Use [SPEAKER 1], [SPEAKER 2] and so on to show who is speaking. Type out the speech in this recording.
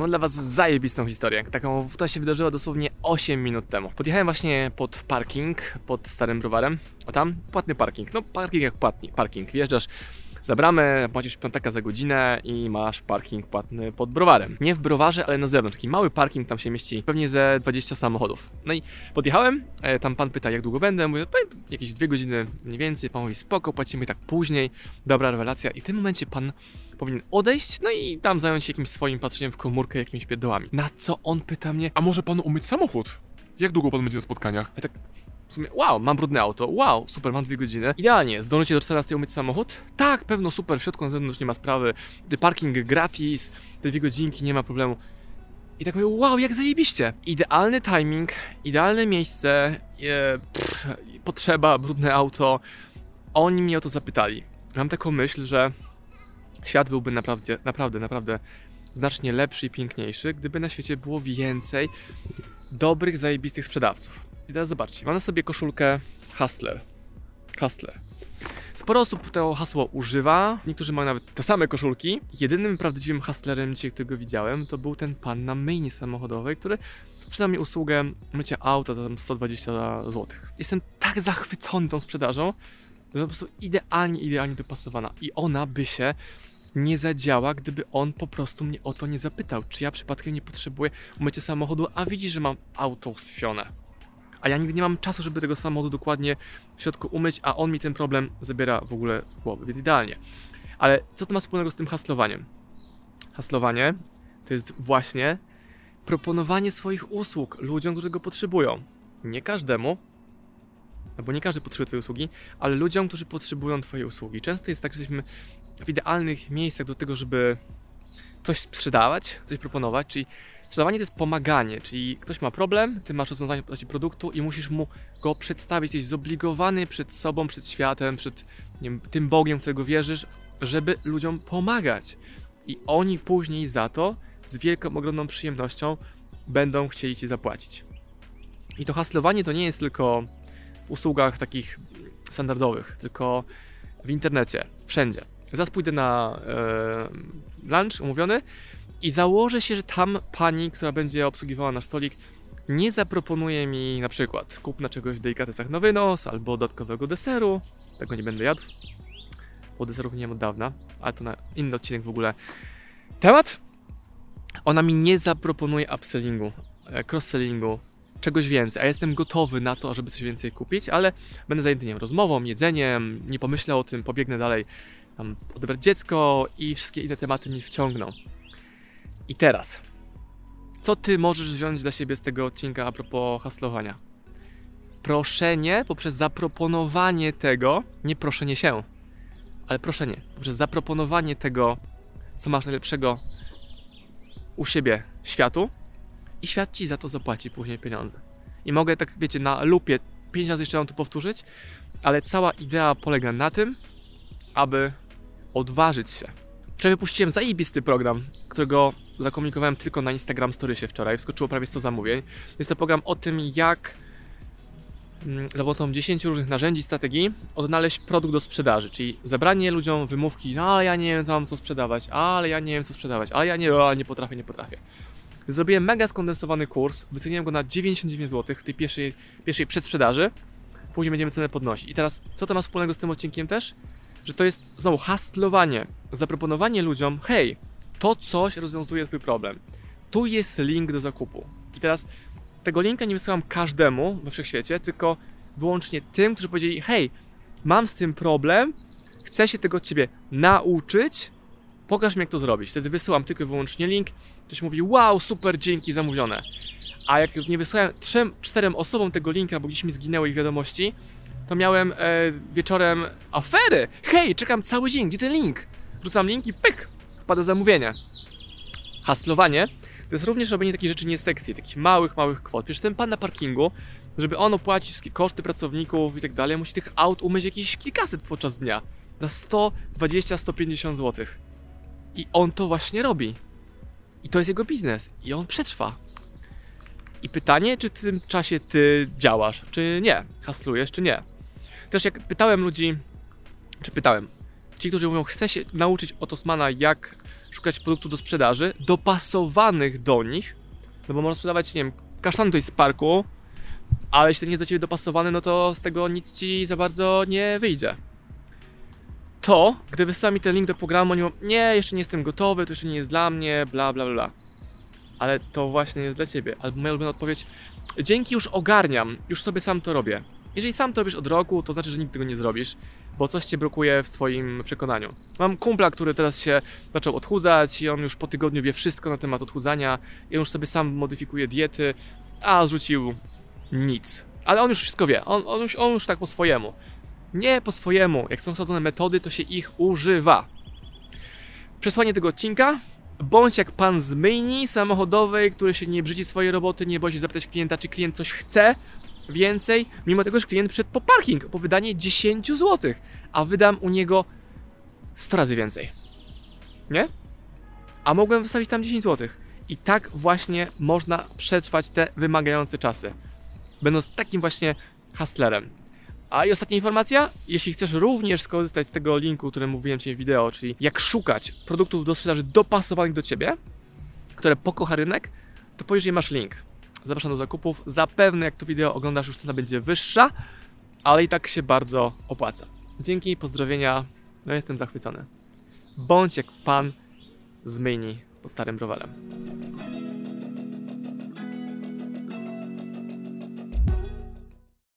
[SPEAKER 1] mam dla was zajebistą historię, taką, która się wydarzyła dosłownie 8 minut temu. Podjechałem właśnie pod parking, pod starym browarem, o tam, płatny parking, no parking jak płatny parking, wjeżdżasz za bramę, płacisz piątaka za godzinę i masz parking płatny pod browarem. Nie w browarze, ale na zewnątrz. Taki mały parking, tam się mieści pewnie ze 20 samochodów. No i podjechałem, e, tam pan pyta jak długo będę, mówię, jakieś dwie godziny mniej więcej, pan mówi spoko, płacimy tak później, dobra rewelacja i w tym momencie pan powinien odejść, no i tam zająć się jakimś swoim patrzeniem w komórkę, jakimiś pierdołami. Na co on pyta mnie,
[SPEAKER 2] A może panu umyć samochód? Jak długo pan będzie na spotkaniach?
[SPEAKER 1] ja tak w sumie, wow, mam brudne auto, wow, super, mam dwie godziny. Idealnie, zdążycie do 14 umyć samochód? Tak, pewno, super, w środku na zewnątrz nie ma sprawy, ty parking gratis, te dwie godzinki, nie ma problemu. I tak mówię, wow, jak zajebiście. Idealny timing, idealne miejsce, e, pff, potrzeba, brudne auto. Oni mnie o to zapytali. Mam taką myśl, że świat byłby naprawdę, naprawdę, naprawdę znacznie lepszy i piękniejszy, gdyby na świecie było więcej dobrych, zajebistych sprzedawców. I teraz zobaczcie, mam na sobie koszulkę Hustler. Hustler. Sporo osób to hasło używa, niektórzy mają nawet te same koszulki. Jedynym prawdziwym hustlerem dzisiaj, którego widziałem, to był ten pan na myjni samochodowej, który sprzedał mi usługę mycia auta za tam 120 zł. Jestem tak zachwycony tą sprzedażą, że po prostu idealnie, idealnie dopasowana. I ona by się nie zadziała, gdyby on po prostu mnie o to nie zapytał, czy ja przypadkiem nie potrzebuję umycia samochodu, a widzi, że mam auto uswione. A ja nigdy nie mam czasu, żeby tego samochodu dokładnie w środku umyć, a on mi ten problem zabiera w ogóle z głowy, więc idealnie. Ale co to ma wspólnego z tym haslowaniem? Haslowanie to jest właśnie proponowanie swoich usług ludziom, którzy go potrzebują. Nie każdemu, bo nie każdy potrzebuje Twojej usługi, ale ludziom, którzy potrzebują Twojej usługi. Często jest tak, że jesteśmy w idealnych miejscach do tego, żeby coś sprzedawać, coś proponować, czyli sprzedawanie to jest pomaganie, czyli ktoś ma problem, ty masz rozwiązanie produktu i musisz mu go przedstawić, jesteś zobligowany przed sobą, przed światem, przed wiem, tym Bogiem, w którego wierzysz, żeby ludziom pomagać. I oni później za to z wielką, ogromną przyjemnością będą chcieli ci zapłacić. I to haslowanie to nie jest tylko w usługach takich standardowych, tylko w internecie, wszędzie. Zaraz pójdę na e, lunch umówiony i założę się, że tam pani, która będzie obsługiwała nasz stolik, nie zaproponuje mi na przykład kupna czegoś w delikatesach na wynos albo dodatkowego deseru. Tego nie będę jadł, bo deserów nie jem od dawna, ale to na inny odcinek w ogóle. Temat? Ona mi nie zaproponuje upsellingu, e, cross-sellingu, czegoś więcej, a jestem gotowy na to, żeby coś więcej kupić, ale będę zajęty nie wiem, rozmową, jedzeniem, nie pomyślę o tym, pobiegnę dalej tam odebrać dziecko i wszystkie inne tematy mnie wciągną. I teraz, co ty możesz wziąć dla siebie z tego odcinka a propos haslowania? Proszenie poprzez zaproponowanie tego, nie proszenie się, ale proszenie, poprzez zaproponowanie tego, co masz najlepszego u siebie światu i świat ci za to zapłaci później pieniądze. I mogę tak, wiecie, na lupie pięć razy jeszcze mam to powtórzyć, ale cała idea polega na tym, aby odważyć się. Wczoraj wypuściłem zajebisty program, którego zakomunikowałem tylko na Instagram Storiesie wczoraj. Wskoczyło prawie 100 zamówień. Jest to program o tym, jak mm, za pomocą 10 różnych narzędzi, strategii odnaleźć produkt do sprzedaży, czyli zabranie ludziom wymówki, ale ja nie wiem co mam co sprzedawać, ale ja nie wiem co sprzedawać, ale ja nie, o, nie potrafię, nie potrafię. Zrobiłem mega skondensowany kurs, wyceniłem go na 99 zł w tej pierwszej, pierwszej przedsprzedaży, później będziemy cenę podnosić. I teraz, co to ma wspólnego z tym odcinkiem też? Że to jest znowu hastlowanie, zaproponowanie ludziom, hej, to coś rozwiązuje Twój problem. Tu jest link do zakupu. I teraz tego linka nie wysyłam każdemu we wszechświecie, tylko wyłącznie tym, którzy powiedzieli: Hej, mam z tym problem, chcę się tego od ciebie nauczyć, pokaż mi, jak to zrobić. Wtedy wysyłam tylko i wyłącznie link. Ktoś mówi: Wow, super, dzięki, zamówione. A jak nie wysłałem trzem, czterem osobom tego linka, bo gdzieś mi zginęły ich wiadomości, to miałem e, wieczorem afery. Hej, czekam cały dzień, gdzie ten link? Wrzucam link i pyk, wpada zamówienie. Haslowanie to jest również robienie takich rzeczy nie takich małych, małych kwot. Przecież ten pan na parkingu, żeby on opłacić wszystkie koszty pracowników i tak dalej, musi tych aut umyć jakieś kilkaset podczas dnia. Za 120-150 zł. I on to właśnie robi. I to jest jego biznes. I on przetrwa. I pytanie, czy w tym czasie ty działasz, czy nie? Haslujesz, czy nie? Też jak pytałem ludzi, czy pytałem, ci, którzy mówią, chcę się nauczyć od Osmana, jak szukać produktów do sprzedaży, dopasowanych do nich, no bo można sprzedawać, nie wiem, kasztan tutaj z parku, ale jeśli nie jest do Ciebie dopasowany, no to z tego nic Ci za bardzo nie wyjdzie. To, gdy wysyła mi ten link do programu, oni mówią, nie, jeszcze nie jestem gotowy, to jeszcze nie jest dla mnie, bla bla bla. Ale to właśnie jest dla Ciebie. Albo ulubiona odpowiedź, dzięki już ogarniam, już sobie sam to robię. Jeżeli sam to robisz od roku, to znaczy, że nigdy tego nie zrobisz, bo coś Cię blokuje w Twoim przekonaniu. Mam kumpla, który teraz się zaczął odchudzać i on już po tygodniu wie wszystko na temat odchudzania i on już sobie sam modyfikuje diety, a zrzucił nic. Ale on już wszystko wie, on, on, już, on już tak po swojemu. Nie po swojemu, jak są sprawdzone metody, to się ich używa. Przesłanie tego odcinka. Bądź jak pan z myjni samochodowej, który się nie brzydzi swojej roboty, nie boi się zapytać klienta, czy klient coś chce więcej, mimo tego, że klient przyszedł po parking, po wydanie 10 zł, a wydam u niego 100 razy więcej. Nie? A mogłem wystawić tam 10 zł. I tak właśnie można przetrwać te wymagające czasy. Będąc takim właśnie hustlerem. A i ostatnia informacja, jeśli chcesz również skorzystać z tego linku, o którym mówiłem Ci w wideo, czyli jak szukać produktów do sprzedaży dopasowanych do Ciebie, które pokocha rynek, to poniżej masz link. Zapraszam do zakupów. Zapewne jak to wideo oglądasz, już cena będzie wyższa, ale i tak się bardzo opłaca. Dzięki, pozdrowienia. No jestem zachwycony. Bądź jak pan z myjni pod starym rowerem.